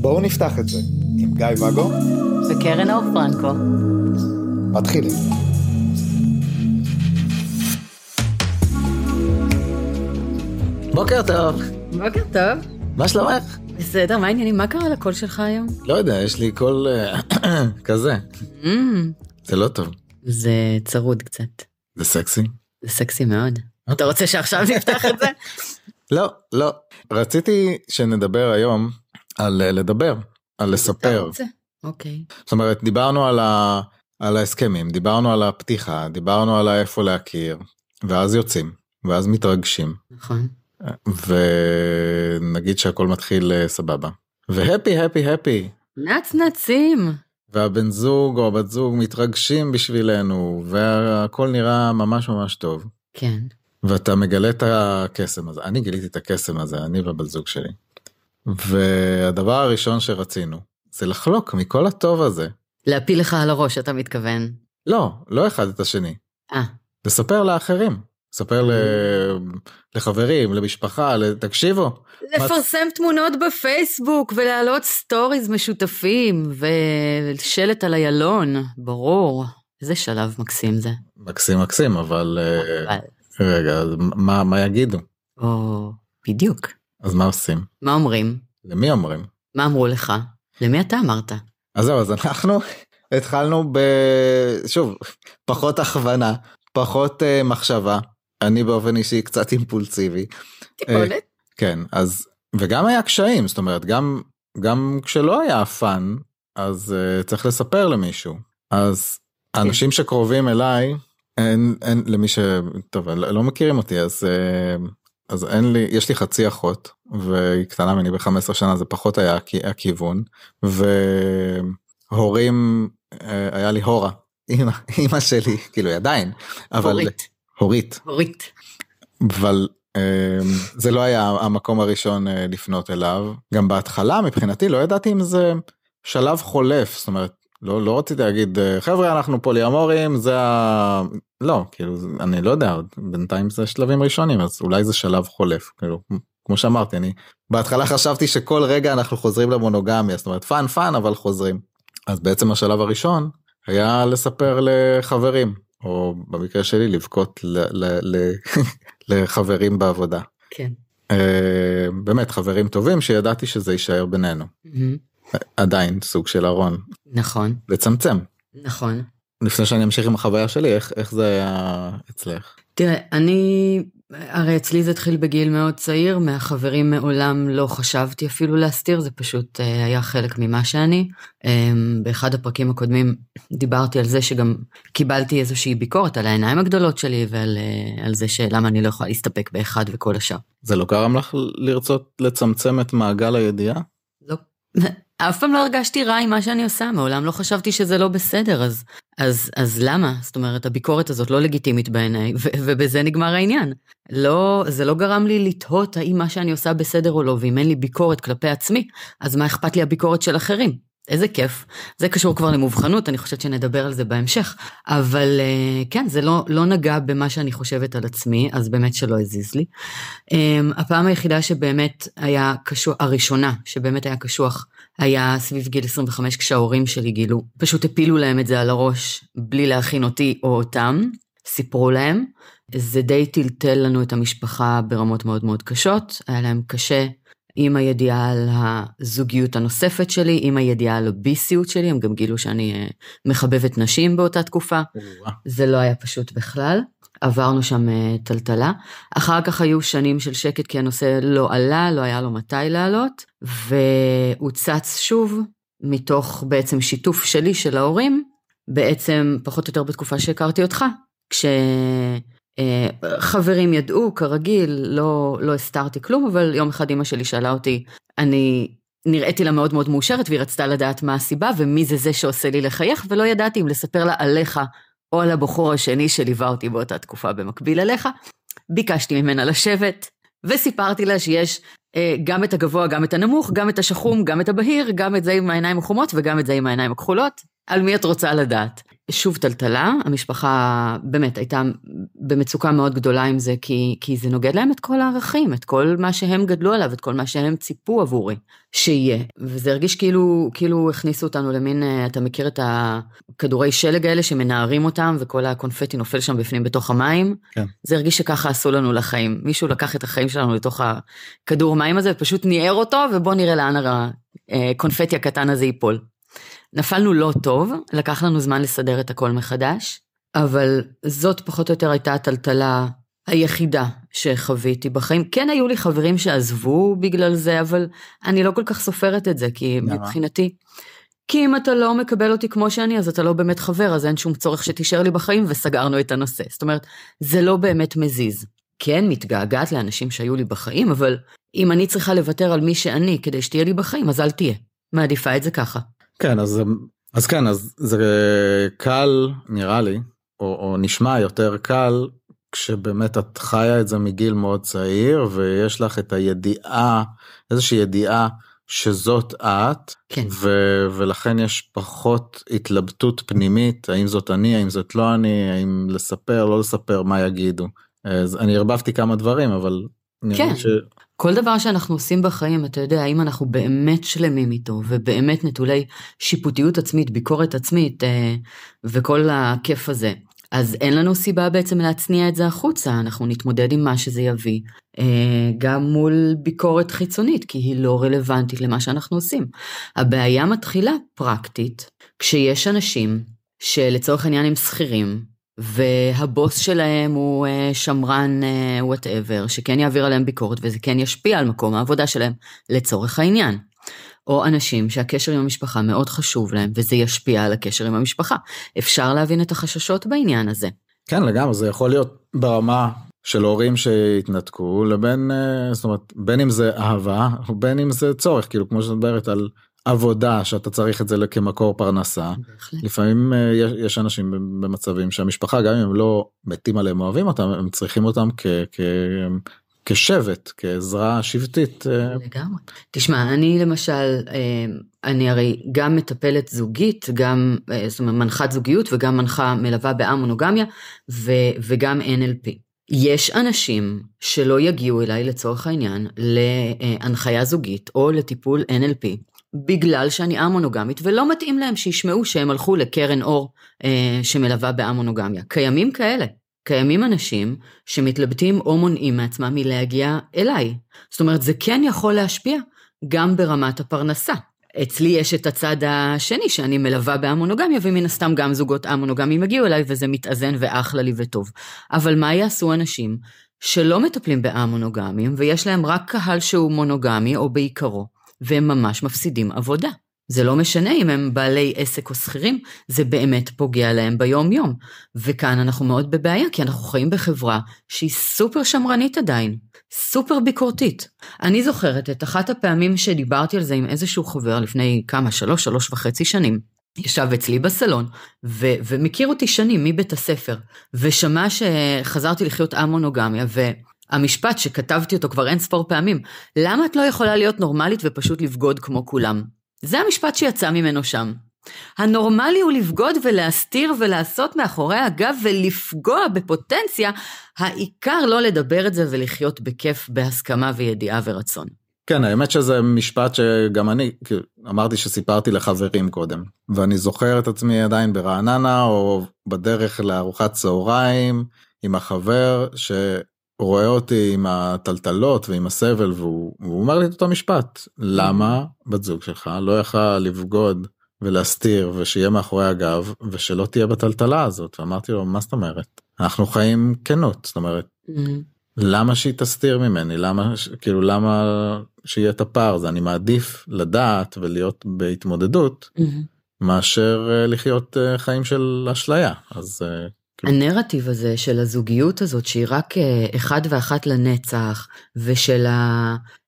בואו נפתח את זה עם גיא ואגו וקרן אור פרנקו. מתחילים. בוקר טוב, בוקר טוב. מה שלומך? בסדר, מה העניינים? מה קרה לקול שלך היום? לא יודע, יש לי קול אה, כזה, Mm, זה לא טוב. זה צרוד קצת. זה סקסי? זה סקסי מאוד. אתה רוצה שעכשיו נפתח את זה? לא, לא. רציתי שנדבר היום על אה, לדבר, על לספר. אוקיי. זאת אומרת, דיברנו על, ה... על ההסכמים, דיברנו על הפתיחה, דיברנו על האיפה להכיר, ואז יוצאים, ואז מתרגשים, נכון. ונגיד שהכל מתחיל אה, סבבה. והפי, הפי, הפי. נצנצים. והבן זוג או הבת זוג מתרגשים בשבילנו, והכל נראה ממש ממש טוב. כן. ואתה מגלה את הקסם הזה, אני גיליתי את הקסם הזה, אני והבת זוג שלי. והדבר הראשון שרצינו, זה לחלוק מכל הטוב הזה. להפיל לך על הראש, אתה מתכוון. לא, לא אחד את השני. אה, לספר לאחרים. לספר ל... לחברים, למשפחה. תקשיבו. לפרסם תמונות בפייסבוק ולהעלות stories משותפים ושלט על איילון, ברור. איזה שלב מקסים זה. מקסים מקסים, אבל... אה, אבל- רגע, אז מה, מה יגידו? או, בדיוק. אז מה עושים? מה אומרים? למי אומרים? מה אמרו לך? למי אתה אמרת? אז זהו, אז אנחנו התחלנו ב... שוב, פחות הכוונה, פחות אה, מחשבה. אני באופן אישי קצת אימפולסיבי. טיפונת? כן, אז... וגם היה קשיים, זאת אומרת, גם, גם כשלא היה fun, אז uh, צריך לספר למישהו. אז האנשים שקרובים אליי, אין, אין, למי ש... טוב, לא לא מכירים אותי, אז... uh, אז אין לי, יש לי חצי אחות, והיא קטנה ממני ב-15 שנה, זה פחות היה הכ- הכיוון, והורים, אה, היה לי הורה, אימא, אימא שלי, כאילו עדיין, אבל הורית. הורית, הורית. אבל אה, זה לא היה המקום הראשון אה, לפנות אליו, גם בהתחלה מבחינתי לא ידעתי אם זה שלב חולף, זאת אומרת, לא, לא רציתי להגיד אה, חבר'ה אנחנו פוליאמורים זה ה... לא כאילו אני לא יודע בינתיים זה שלבים ראשונים אז אולי זה שלב חולף כאילו כמו שאמרתי אני בהתחלה חשבתי שכל רגע אנחנו חוזרים למונוגמיה זאת אומרת fun fun אבל חוזרים אז בעצם השלב הראשון היה לספר לחברים או במקרה שלי לבכות ל, ל, ל, לחברים בעבודה כן. אה, באמת חברים טובים שידעתי שזה יישאר בינינו מהמם. עדיין סוג של ארון נכון, לצמצם. נכון. לפני שאני אמשיך עם החוויה שלי איך איך זה היה אצלך. תראה, אני, הרי אצלי זה התחיל בגיל מאוד צעיר, מהחברים מעולם לא חשבתי אפילו להסתיר, זה פשוט אה, היה חלק ממה שאני. אה, באחד הפרקים הקודמים דיברתי על זה שגם קיבלתי איזושהי ביקורת על העיניים הגדולות שלי ועל אה, על זה שלמה אני לא יכולה להסתפק באחד וכל השאר. זה לא גרם לך לרצות לצמצם את מעגל הידיעה? לא. אף פעם לא הרגשתי רע עם מה שאני עושה, מעולם לא חשבתי שזה לא בסדר, אז, אז, אז למה? זאת אומרת, הביקורת הזאת לא לגיטימית בעיניי, ובזה נגמר העניין. לא, זה לא גרם לי לתהות האם מה שאני עושה בסדר או לא, ואם אין לי ביקורת כלפי עצמי, אז מה אכפת לי הביקורת של אחרים? איזה כיף. זה קשור כבר למובחנות, אני חושבת שנדבר על זה בהמשך. אבל אה, כן, זה לא, לא נגע במה שאני חושבת על עצמי, אז באמת שלא הזיז לי. אמ, הפעם היחידה שבאמת היה קשוח, הראשונה שבאמת היה קשוח, היה סביב גיל 25 כשההורים שלי גילו, פשוט הפילו להם את זה על הראש בלי להכין אותי או אותם, סיפרו להם. זה די טלטל לנו את המשפחה ברמות מאוד מאוד קשות, היה להם קשה עם הידיעה על הזוגיות הנוספת שלי, עם הידיעה על הביסיות שלי, הם גם גילו שאני אה, מחבבת נשים באותה תקופה. זה לא היה פשוט בכלל. עברנו שם אה, טלטלה. אחר כך היו שנים של שקט כי הנושא לא עלה, לא היה לו מתי לעלות, והוא צץ שוב מתוך בעצם שיתוף שלי של ההורים, בעצם פחות או יותר בתקופה שהכרתי אותך, כשחברים ידעו כרגיל, לא, לא הסתרתי כלום, אבל יום אחד אמא שלי שאלה אותי, אני נראיתי לה מאוד מאוד מאושרת והיא רצתה לדעת מה הסיבה ומי זה זה שעושה לי לחייך, ולא ידעתי אם לספר לה עליך או על הבחור השני שליווה אותי באותה תקופה במקביל אליך. ביקשתי ממנה לשבת, וסיפרתי לה שיש אה, גם את הגבוה, גם את הנמוך, גם את השחום, גם את הבהיר, גם את זה עם העיניים החומות וגם את זה עם העיניים הכחולות. על מי את רוצה לדעת? שוב טלטלה, המשפחה באמת הייתה במצוקה מאוד גדולה עם זה, כי, כי זה נוגד להם את כל הערכים, את כל מה שהם גדלו עליו, את כל מה שהם ציפו עבורי שיהיה. וזה הרגיש כאילו, כאילו הכניסו אותנו למין, אה, אתה מכיר את הכדורי שלג האלה שמנערים אותם, וכל הקונפטי נופל שם בפנים בתוך המים? כן. זה הרגיש שככה עשו לנו לחיים. מישהו לקח את החיים שלנו לתוך הכדור מים הזה, ופשוט ניער אותו, ובוא נראה לאן הקונפטי הקטן הזה ייפול. נפלנו לא טוב, לקח לנו זמן לסדר את הכל מחדש, אבל זאת פחות או יותר הייתה הטלטלה היחידה שחוויתי בחיים. כן היו לי חברים שעזבו בגלל זה, אבל אני לא כל כך סופרת את זה, כי למה? מבחינתי... כי אם אתה לא מקבל אותי כמו שאני, אז אתה לא באמת חבר, אז אין שום צורך שתישאר לי בחיים, וסגרנו את הנושא. זאת אומרת, זה לא באמת מזיז. כן, מתגעגעת לאנשים שהיו לי בחיים, אבל אם אני צריכה לוותר על מי שאני כדי שתהיה לי בחיים, אז אל תהיה. מעדיפה את זה ככה. כן אז אז כן אז זה קל נראה לי או, או נשמע יותר קל כשבאמת את חיה את זה מגיל מאוד צעיר ויש לך את הידיעה איזושהי ידיעה שזאת את כן. ו- ולכן יש פחות התלבטות פנימית האם זאת אני האם זאת לא אני האם לספר לא לספר מה יגידו אז אני ערבבתי כמה דברים אבל כן. ש... כל דבר שאנחנו עושים בחיים, אתה יודע, האם אנחנו באמת שלמים איתו, ובאמת נטולי שיפוטיות עצמית, ביקורת עצמית, אה, וכל הכיף הזה. אז אין לנו סיבה בעצם להצניע את זה החוצה, אנחנו נתמודד עם מה שזה יביא, אה, גם מול ביקורת חיצונית, כי היא לא רלוונטית למה שאנחנו עושים. הבעיה מתחילה פרקטית, כשיש אנשים שלצורך העניין הם שכירים, והבוס שלהם הוא אה, שמרן וואטאבר, שכן יעביר עליהם ביקורת וזה כן ישפיע על מקום העבודה שלהם, לצורך העניין. או אנשים שהקשר עם המשפחה מאוד חשוב להם, וזה ישפיע על הקשר עם המשפחה. אפשר להבין את החששות בעניין הזה. כן לגמרי זה יכול להיות ברמה של הורים שהתנתקו לבין אה, זאת אומרת בין אם זה אהבה ובין אם זה צורך כאילו כמו שאת מדברת על עבודה שאתה צריך את זה כמקור פרנסה בהחלט. לפעמים אה, יש, יש אנשים במצבים שהמשפחה גם אם הם לא מתים עליהם אוהבים אותם הם צריכים אותם כ, כ, כשבט כעזרה שבטית אה, לגמרי. תשמע, אני למשל, אה, אני הרי גם מטפלת זוגית, גם, זאת אומרת, מנחת זוגיות וגם מנחה מלווה באמונוגמיה ו- וגם NLP. יש אנשים שלא יגיעו אליי לצורך העניין להנחיה זוגית או לטיפול NLP בגלל שאני א-מונוגמית ולא מתאים להם שישמעו שהם הלכו לקרן אור אה, שמלווה באמונוגמיה. קיימים כאלה. קיימים אנשים שמתלבטים או מונעים מעצמם מלהגיע אליי. זאת אומרת, זה כן יכול להשפיע גם ברמת הפרנסה. אצלי יש את הצד השני שאני מלווה באמונוגמיה, ומן הסתם גם זוגות אמונוגמיים הגיעו אליי, וזה מתאזן ואחלה לי וטוב. אבל מה יעשו אנשים שלא מטפלים באמונוגמיים, ויש להם רק קהל שהוא מונוגמי או בעיקרו, והם ממש מפסידים עבודה. זה לא משנה אם הם בעלי עסק או שכירים, זה באמת פוגע להם ביום-יום. וכאן אנחנו מאוד בבעיה, כי אנחנו חיים בחברה שהיא סופר שמרנית עדיין, סופר ביקורתית. אני זוכרת את אחת הפעמים שדיברתי על זה עם איזשהו חבר לפני כמה, שלוש, שלוש וחצי שנים. ישב אצלי בסלון, ו- ומכיר אותי שנים מבית הספר, ושמע שחזרתי לחיות א-מונוגמיה, והמשפט שכתבתי אותו כבר אין ספור פעמים, למה את לא יכולה להיות נורמלית ופשוט לבגוד כמו כולם? זה המשפט שיצא ממנו שם. הנורמלי הוא לבגוד ולהסתיר ולעשות מאחורי הגב ולפגוע בפוטנציה, העיקר לא לדבר את זה ולחיות בכיף, בהסכמה וידיעה ורצון. כן האמת שזה משפט שגם אני אמרתי שסיפרתי לחברים קודם ואני זוכר את עצמי עדיין ברעננה או בדרך לארוחת צהריים עם החבר שרואה אותי עם הטלטלות ועם הסבל והוא, והוא אומר לי את אותו משפט למה בת זוג שלך לא יכל לבגוד ולהסתיר ושיהיה מאחורי הגב ושלא תהיה בטלטלה הזאת? ואמרתי לו מה זאת אומרת? אנחנו חיים כנות זאת אומרת למה שהיא תסתיר ממני? למה כאילו למה שיהיה את הפער הזה? אני מעדיף לדעת ולהיות בהתמודדות מאשר אה, לחיות אה, חיים של אשליה. אז אה, הנרטיב הזה של הזוגיות הזאת שהיא רק אה, אחד ואחת לנצח ושל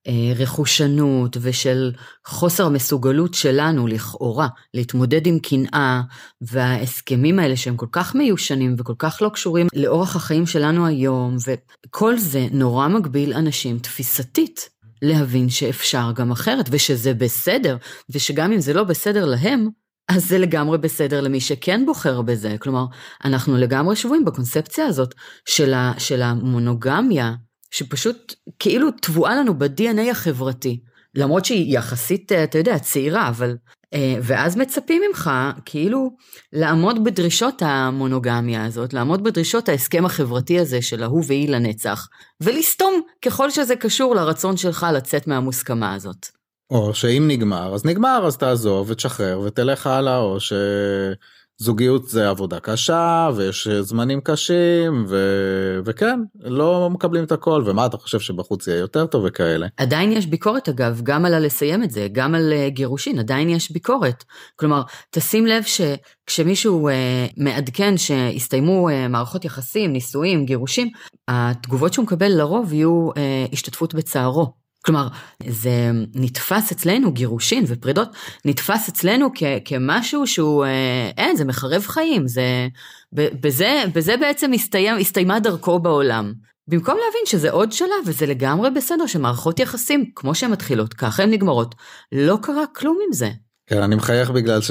הרכושנות ושל חוסר המסוגלות שלנו לכאורה להתמודד עם קנאה וההסכמים האלה שהם כל כך מיושנים וכל כך לא קשורים לאורח החיים שלנו היום וכל זה נורא מגביל אנשים תפיסתית להבין שאפשר גם אחרת ושזה בסדר ושגם אם זה לא בסדר להם אז זה לגמרי בסדר למי שכן בוחר בזה. כלומר, אנחנו לגמרי שבויים בקונספציה הזאת של, ה, של המונוגמיה, שפשוט כאילו טבועה לנו ב-DNA החברתי. למרות שהיא יחסית, אתה יודע, צעירה, אבל... אה, ואז מצפים ממך, כאילו, לעמוד בדרישות המונוגמיה הזאת, לעמוד בדרישות ההסכם החברתי הזה של ההוא והיא לנצח, ולסתום ככל שזה קשור לרצון שלך לצאת מהמוסכמה הזאת. או שאם נגמר אז נגמר אז תעזוב ותשחרר ותלך הלאה או שזוגיות זה עבודה קשה ויש זמנים קשים ו... וכן לא מקבלים את הכל ומה אתה חושב שבחוץ יהיה יותר טוב וכאלה. עדיין יש ביקורת אגב גם על הלסיים את זה גם על uh, גירושין עדיין יש ביקורת כלומר תשים לב שכשמישהו uh, מעדכן שהסתיימו uh, מערכות יחסים נישואים גירושים התגובות שהוא מקבל לרוב יהיו uh, השתתפות בצערו. כלומר, זה נתפס אצלנו, גירושין ופרידות, נתפס אצלנו כ, כמשהו שהוא, אה, אין, זה מחרב חיים, זה, בזה, בזה בעצם הסתיים, הסתיימה דרכו בעולם. במקום להבין שזה עוד שלב, וזה לגמרי בסדר שמערכות יחסים, כמו שהן מתחילות, ככה הן נגמרות, לא קרה כלום עם זה. כן, אני מחייך בגלל ש...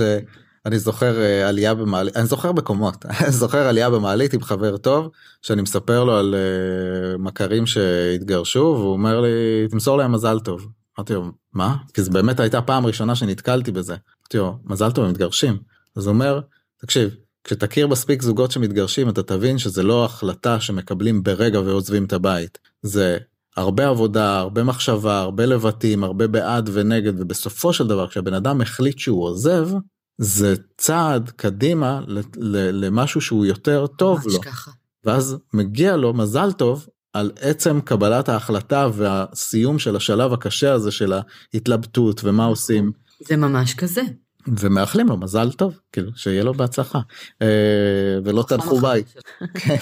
אני זוכר uh, עלייה במעלית, אני זוכר בקומות, אני זוכר עלייה במעלית עם חבר טוב שאני מספר לו על uh, מכרים שהתגרשו והוא אומר לי תמסור להם מזל טוב. אמרתי לו מה? כי זו באמת הייתה פעם ראשונה שנתקלתי בזה. אמרתי לו מזל טוב הם מתגרשים. אז הוא אומר תקשיב כשתכיר מספיק זוגות שמתגרשים אתה תבין שזה לא החלטה שמקבלים ברגע ועוזבים את הבית זה הרבה עבודה הרבה מחשבה הרבה לבטים הרבה בעד ונגד ובסופו של דבר כשהבן אדם החליט שהוא עוזב זה צעד קדימה למשהו שהוא יותר טוב לו. ככה. ואז מגיע לו מזל טוב על עצם קבלת ההחלטה והסיום של השלב הקשה הזה של ההתלבטות ומה נכון. עושים. זה ממש כזה. ומאחלים לו מזל טוב כאילו שיהיה לו בהצלחה אה, ולא נכון, תנחו נכון. ביי. כן.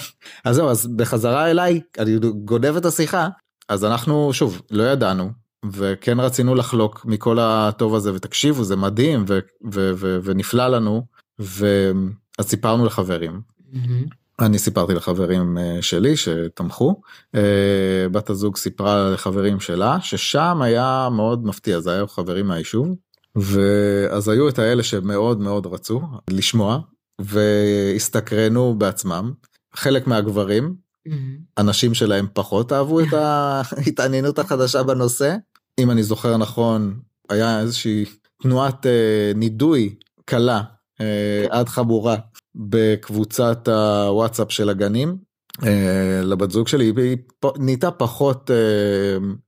אז זהו אז בחזרה אליי אני גונב את השיחה אז אנחנו שוב לא ידענו וכן רצינו לחלוק מכל הטוב הזה ותקשיבו זה מדהים ו- ו- ו- ונפלא לנו ואז סיפרנו לחברים. Mm-hmm. אני סיפרתי לחברים אה, שלי שתמכו אה, בת הזוג סיפרה לחברים שלה ששם היה מאוד מפתיע זה היו חברים מהיישוב ואז היו את האלה שמאוד מאוד רצו לשמוע והסתקרנו בעצמם חלק מהגברים mm-hmm. אנשים שלהם פחות אהבו את ההתעניינות החדשה בנושא אם אני זוכר נכון, היה איזושהי תנועת אה, נידוי קלה אה, עד חמורה בקבוצת הוואטסאפ של הגנים. אה, לבת זוג שלי היא נהייתה פחות אה,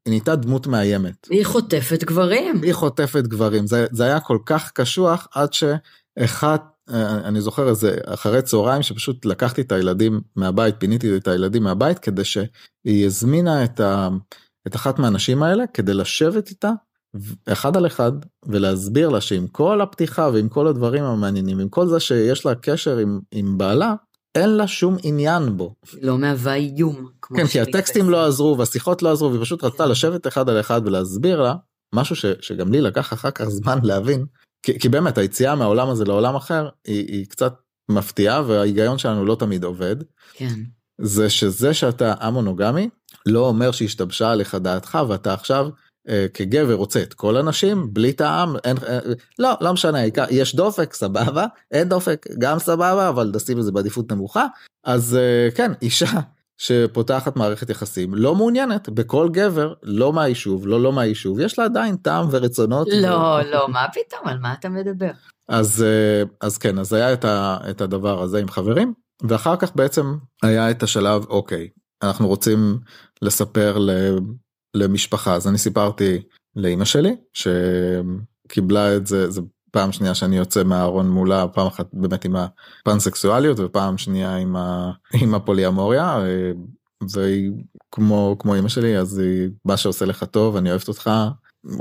היא נהייתה דמות מאיימת. היא חוטפת גברים. היא חוטפת גברים זה, זה היה כל כך קשוח עד שאחד אה, אני זוכר איזה אחרי צהריים שפשוט לקחתי את הילדים מהבית פיניתי את הילדים מהבית כדי שהיא הזמינה את ה... את אחת מהנשים האלה כדי לשבת איתה אחד על אחד ולהסביר לה שעם כל הפתיחה ועם כל הדברים המעניינים עם כל זה שיש לה קשר עם, עם בעלה אין לה שום עניין בו. לא מהווה איום. כן כי הטקסטים לא עזרו והשיחות לא עזרו והיא פשוט רצתה לשבת אחד על אחד ולהסביר לה משהו ש, שגם לי לקח אחר כך זמן להבין כי, כי באמת היציאה מהעולם הזה לעולם אחר היא, היא קצת מפתיעה וההיגיון שלנו לא תמיד עובד. כן. זה שזה שאתה המונוגמי לא אומר שהשתבשה עליך דעתך ואתה עכשיו אה, כגבר רוצה את כל הנשים בלי טעם אין אה, לא לא משנה העיקר יש דופק סבבה אין דופק גם סבבה אבל נשים את זה בעדיפות נמוכה אז אה, כן אישה שפותחת מערכת יחסים לא מעוניינת בכל גבר לא מהיישוב לא לא מהיישוב יש לה עדיין טעם ורצונות. לא ו... לא מה פתאום על מה אתה מדבר. אז אה, אז כן אז היה את, ה, את הדבר הזה עם חברים ואחר כך בעצם היה את השלב אוקיי אנחנו רוצים לספר למשפחה. אז אני סיפרתי לאימא שלי שקיבלה את זה זה פעם שנייה שאני יוצא מהארון מולה פעם אחת באמת עם הפנסקסואליות ופעם שנייה עם, ה, עם הפוליאמוריה והיא כמו כמו אימא שלי אז היא מה שעושה לך טוב אני אוהבת אותך.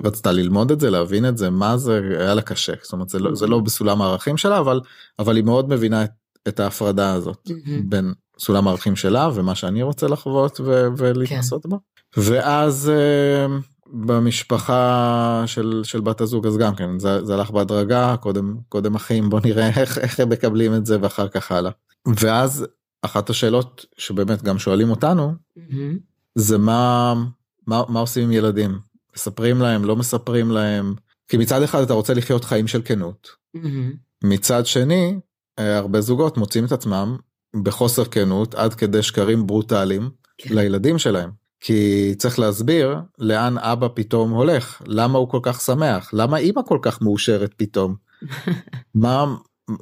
רצתה ללמוד את זה להבין את זה מה זה היה לה קשה. זאת אומרת זה לא, זה לא בסולם הערכים שלה אבל אבל היא מאוד מבינה את, את ההפרדה הזאת mm-hmm. בין סולם הערכים שלה ומה שאני רוצה לחוות ו- ולהתנסות כן. בו. ואז uh, במשפחה של, של בת הזוג אז גם כן זה, זה הלך בהדרגה קודם קודם אחים בוא נראה איך, איך הם מקבלים את זה ואחר כך הלאה. ואז אחת השאלות שבאמת גם שואלים אותנו mm-hmm. זה מה, מה מה עושים עם ילדים מספרים להם לא מספרים להם כי מצד אחד אתה רוצה לחיות חיים של כנות. Mm-hmm. מצד שני, הרבה זוגות מוצאים את עצמם בחוסר כנות עד כדי שקרים ברוטליים כן. לילדים שלהם. כי צריך להסביר לאן אבא פתאום הולך, למה הוא כל כך שמח, למה אימא כל כך מאושרת פתאום. מה,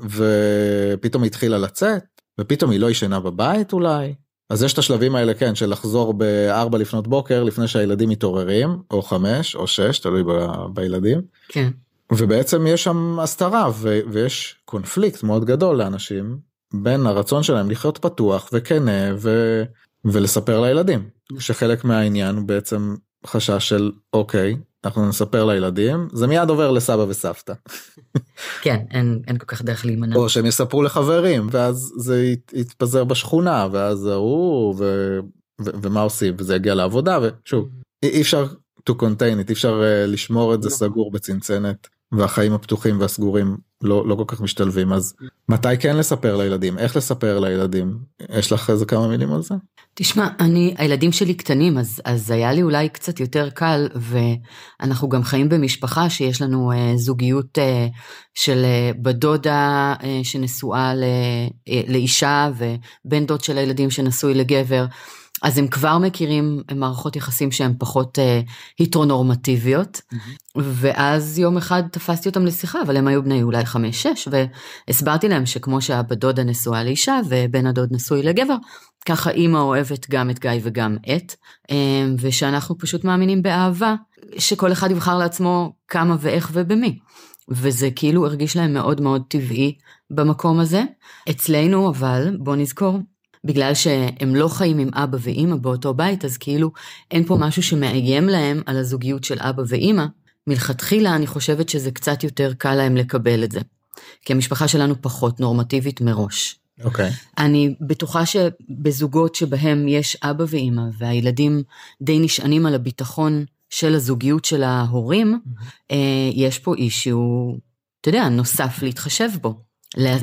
ופתאום התחילה לצאת, ופתאום היא לא ישנה בבית אולי. אז יש את השלבים האלה כן של לחזור בארבע לפנות בוקר לפני שהילדים מתעוררים או חמש או שש תלוי ב- בילדים כן. ובעצם יש שם הסתרה ו- ויש קונפליקט מאוד גדול לאנשים בין הרצון שלהם לחיות פתוח וכנה ו- ולספר לילדים שחלק מהעניין הוא בעצם חשש של אוקיי אנחנו נספר לילדים זה מיד עובר לסבא וסבתא כן, אין, אין כל כך דרך להימנע. או שהם יספרו לחברים ואז זה ית- יתפזר בשכונה ואז ההוא ו- ו- ומה עושים וזה יגיע לעבודה ושוב אי אי אפשר to contain it אי אפשר אה, לשמור את זה נכון. סגור בצנצנת והחיים הפתוחים והסגורים לא לא כל כך משתלבים אז מתי כן לספר לילדים? איך לספר לילדים? יש לך איזה כמה מילים על זה? תשמע, אני, הילדים שלי קטנים, אז, אז היה לי אולי קצת יותר קל, ואנחנו גם חיים במשפחה שיש לנו אה, זוגיות אה, של אה, בת דודה אה, שנשואה ל, אה, לאישה, ובן דוד של הילדים שנשוי לגבר. אז הם כבר מכירים מערכות יחסים שהן פחות אה, היטרונורמטיביות, ואז יום אחד תפסתי אותם לשיחה, אבל הם היו בני אולי חמש-שש, והסברתי להם שכמו שהבת דודה נשואה לאישה ובן הדוד נשוי לגבר, ככה אימא אוהבת גם את גיא וגם את, אה, ושאנחנו פשוט מאמינים באהבה, שכל אחד יבחר לעצמו כמה ואיך ובמי. וזה כאילו הרגיש להם מאוד מאוד טבעי במקום הזה. אצלנו אבל, בוא נזכור, בגלל שהם לא חיים עם אבא ואימא באותו בית, אז כאילו אין פה משהו שמאיים להם על הזוגיות של אבא ואימא. מלכתחילה אני חושבת שזה קצת יותר קל להם לקבל את זה. כי המשפחה שלנו פחות נורמטיבית מראש. אוקיי אני בטוחה שבזוגות שבהם יש אבא ואימא והילדים די נשענים על הביטחון של הזוגיות של ההורים, אה, יש פה אישיו, אתה יודע, נוסף להתחשב בו.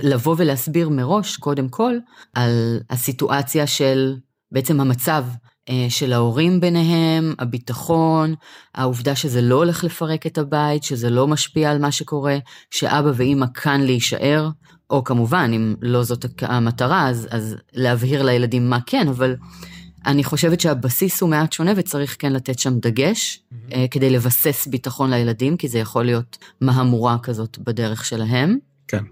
לבוא ולהסביר מראש, קודם כל, על הסיטואציה של בעצם המצב אה, של ההורים ביניהם, הביטחון, העובדה שזה לא הולך לפרק את הבית, שזה לא משפיע על מה שקורה, שאבא ואימא כאן להישאר, או כמובן, אם לא זאת המטרה, אז, אז להבהיר לילדים מה כן, אבל אני חושבת שהבסיס הוא מעט שונה וצריך כן לתת שם דגש, mm-hmm. כדי לבסס ביטחון לילדים, כי זה יכול להיות מהמורה כזאת בדרך שלהם. כן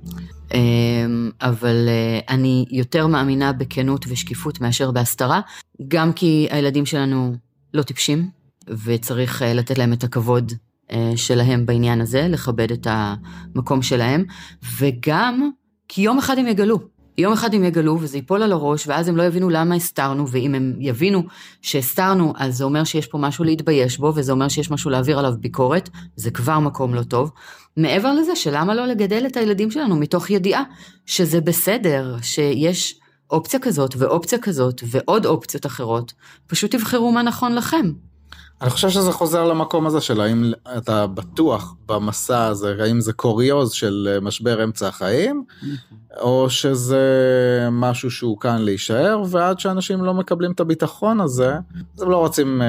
אמ, אבל אה, אני יותר מאמינה בכנות ושקיפות מאשר בהסתרה, גם כי הילדים שלנו לא טיפשים, וצריך אה, לתת להם את הכבוד אה, שלהם בעניין הזה, לכבד את המקום שלהם, וגם כי יום אחד הם יגלו. יום אחד הם יגלו וזה ייפול על הראש, ואז הם לא יבינו למה הסתרנו, ואם הם יבינו שהסתרנו, אז זה אומר שיש פה משהו להתבייש בו, וזה אומר שיש משהו להעביר עליו ביקורת, זה כבר מקום לא טוב. מעבר לזה, שלמה לא לגדל את הילדים שלנו מתוך ידיעה שזה בסדר, שיש אופציה כזאת ואופציה כזאת ועוד אופציות אחרות, פשוט תבחרו מה נכון לכם. אני חושב שזה חוזר למקום הזה של האם אתה בטוח במסע הזה האם זה קוריוז של משבר אמצע החיים או שזה משהו שהוא כאן להישאר ועד שאנשים לא מקבלים את הביטחון הזה אז הם לא רוצים אה,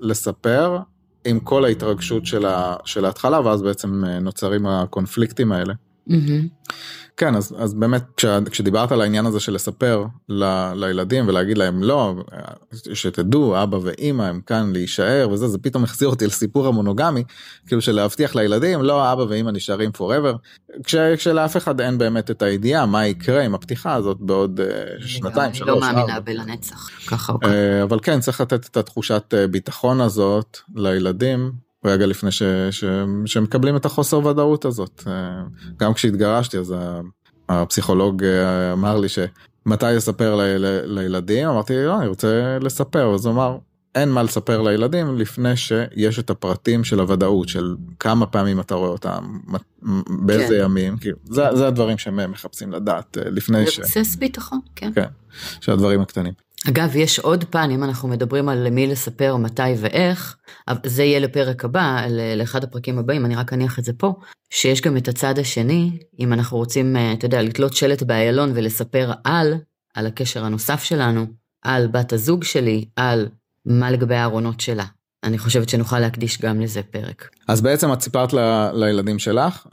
לספר עם כל ההתרגשות של, ההתחלה ואז בעצם אה, נוצרים הקונפליקטים האלה. מהמם. כן אז, אז באמת כש, כשדיברת על העניין הזה של לספר ל, לילדים ולהגיד להם לא שתדעו אבא ואימא הם כאן להישאר וזה זה פתאום החזיר אותי לסיפור המונוגמי כאילו של להבטיח לילדים לא אבא ואימא נשארים forever כש, כשלאף אחד אין באמת את הידיעה מה יקרה עם הפתיחה הזאת בעוד uh, שנתיים אני שלוש לא מאמינה. בלנצח, ככה או ככה. אה, אבל כן צריך לתת את התחושת אה, ביטחון הזאת לילדים רגע לפני ש, ש, שמקבלים את החוסר ודאות הזאת אה, גם כשהתגרשתי אז הפסיכולוג אה, אמר לי שמתי לספר ל, ל, לילדים אמרתי לא אני רוצה לספר אז הוא אמר אין מה לספר לילדים לפני שיש את הפרטים של הוודאות של כמה פעמים אתה רואה אותם באיזה כן. ימים כאילו זה, זה הדברים שהם מחפשים לדעת אה, לפני ש, לבסס ביטחון, כן. כן, שהדברים הקטנים. אגב, יש עוד פן, אם אנחנו מדברים על למי לספר, מתי ואיך, זה יהיה לפרק הבא, לאחד הפרקים הבאים, אני רק אניח את זה פה, שיש גם את הצד השני, אם אנחנו רוצים, אה, אתה יודע, לתלות שלט באיילון ולספר על, על הקשר הנוסף שלנו, על בת הזוג שלי, על מה לגבי הארונות שלה. אני חושבת שנוכל להקדיש גם לזה פרק. אז בעצם את סיפרת ל, לילדים שלך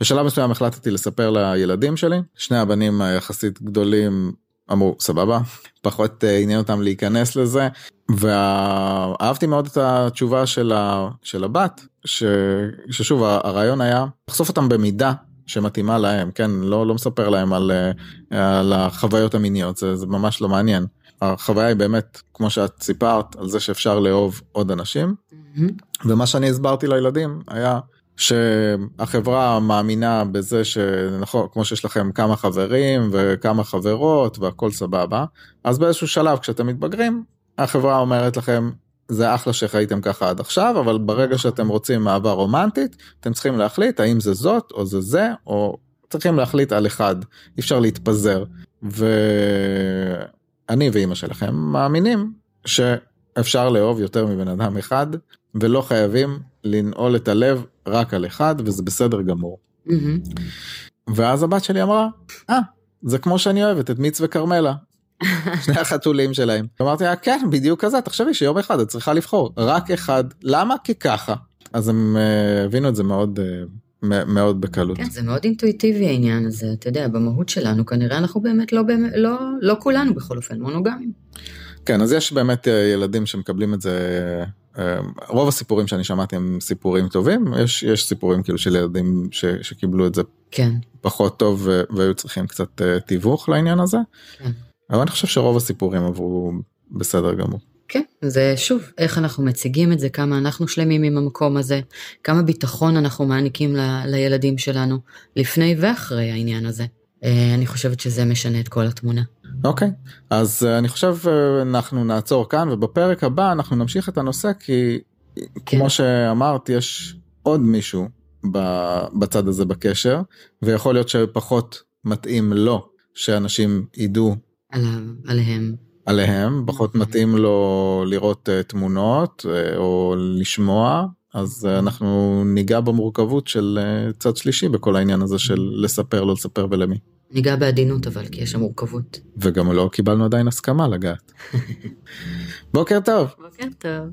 בשלב מסוים החלטתי לספר לילדים שלי, שני הבנים היחסית גדולים אמרו סבבה, פחות אה, עניין אותם להיכנס לזה, ואהבתי מאוד את התשובה של, ה... של הבת, ש... ששוב הרעיון היה לחשוף אותם במידה שמתאימה להם, כן, לא, לא מספר להם על, אה, על החוויות המיניות, זה, זה ממש לא מעניין. החוויה היא באמת, כמו שאת סיפרת, על זה שאפשר לאהוב עוד אנשים, mm-hmm. ומה שאני הסברתי לילדים היה שהחברה מאמינה בזה שנכון, כמו שיש לכם כמה חברים וכמה חברות והכל סבבה, אז באיזשהו שלב כשאתם מתבגרים, החברה אומרת לכם, זה אחלה שחייתם ככה עד עכשיו, אבל ברגע שאתם רוצים אהבה רומנטית, אתם צריכים להחליט האם זה זאת או זה זה, או צריכים להחליט על אחד, אי אפשר להתפזר. ואני ואימא שלכם מאמינים שאפשר לאהוב יותר מבן אדם אחד, ולא חייבים לנעול את הלב רק על אחד, וזה בסדר גמור. Mm-hmm. ואז הבת שלי אמרה, אה, זה כמו שאני אוהבת את מיץ וכרמלה. שני החתולים שלהם. אמרתי לה, כן, בדיוק כזה, תחשבי שיום אחד את צריכה לבחור, רק אחד, למה? כי ככה. אז הם uh, הבינו את זה מאוד, uh, מאוד בקלות. כן, זה מאוד אינטואיטיבי העניין הזה, אתה יודע, במהות שלנו, כנראה אנחנו באמת לא, באמת, לא, לא כולנו בכל אופן מונוגמים. כן, אז יש באמת uh, ילדים שמקבלים את זה רוב הסיפורים שאני שמעתי הם סיפורים טובים יש יש סיפורים כאילו של ילדים ש, שקיבלו את זה כן. פחות טוב והיו צריכים קצת תיווך לעניין הזה. כן. אבל אני חושב שרוב הסיפורים עברו בסדר גמור. כן, זה שוב, איך אנחנו מציגים את זה, כמה אנחנו שלמים עם המקום הזה, כמה ביטחון אנחנו מעניקים ל, לילדים שלנו, לפני ואחרי העניין הזה. אה, אני חושבת שזה משנה את כל התמונה. אוקיי, okay. אז uh, אני חושב uh, אנחנו נעצור כאן ובפרק הבא אנחנו נמשיך את הנושא כי כן. כמו שאמרת יש עוד מישהו בצד הזה בקשר ויכול להיות שפחות מתאים לו שאנשים ידעו עליו, עליהם. עליהם, פחות נכון. מתאים לו לראות uh, תמונות uh, או לשמוע, אז uh, אנחנו ניגע במורכבות של uh, צד שלישי בכל העניין הזה של לספר, לא לספר ולמי. ניגע בעדינות אבל, כי יש שם מורכבות. וגם לא קיבלנו עדיין הסכמה לגעת. בוקר טוב. בוקר טוב.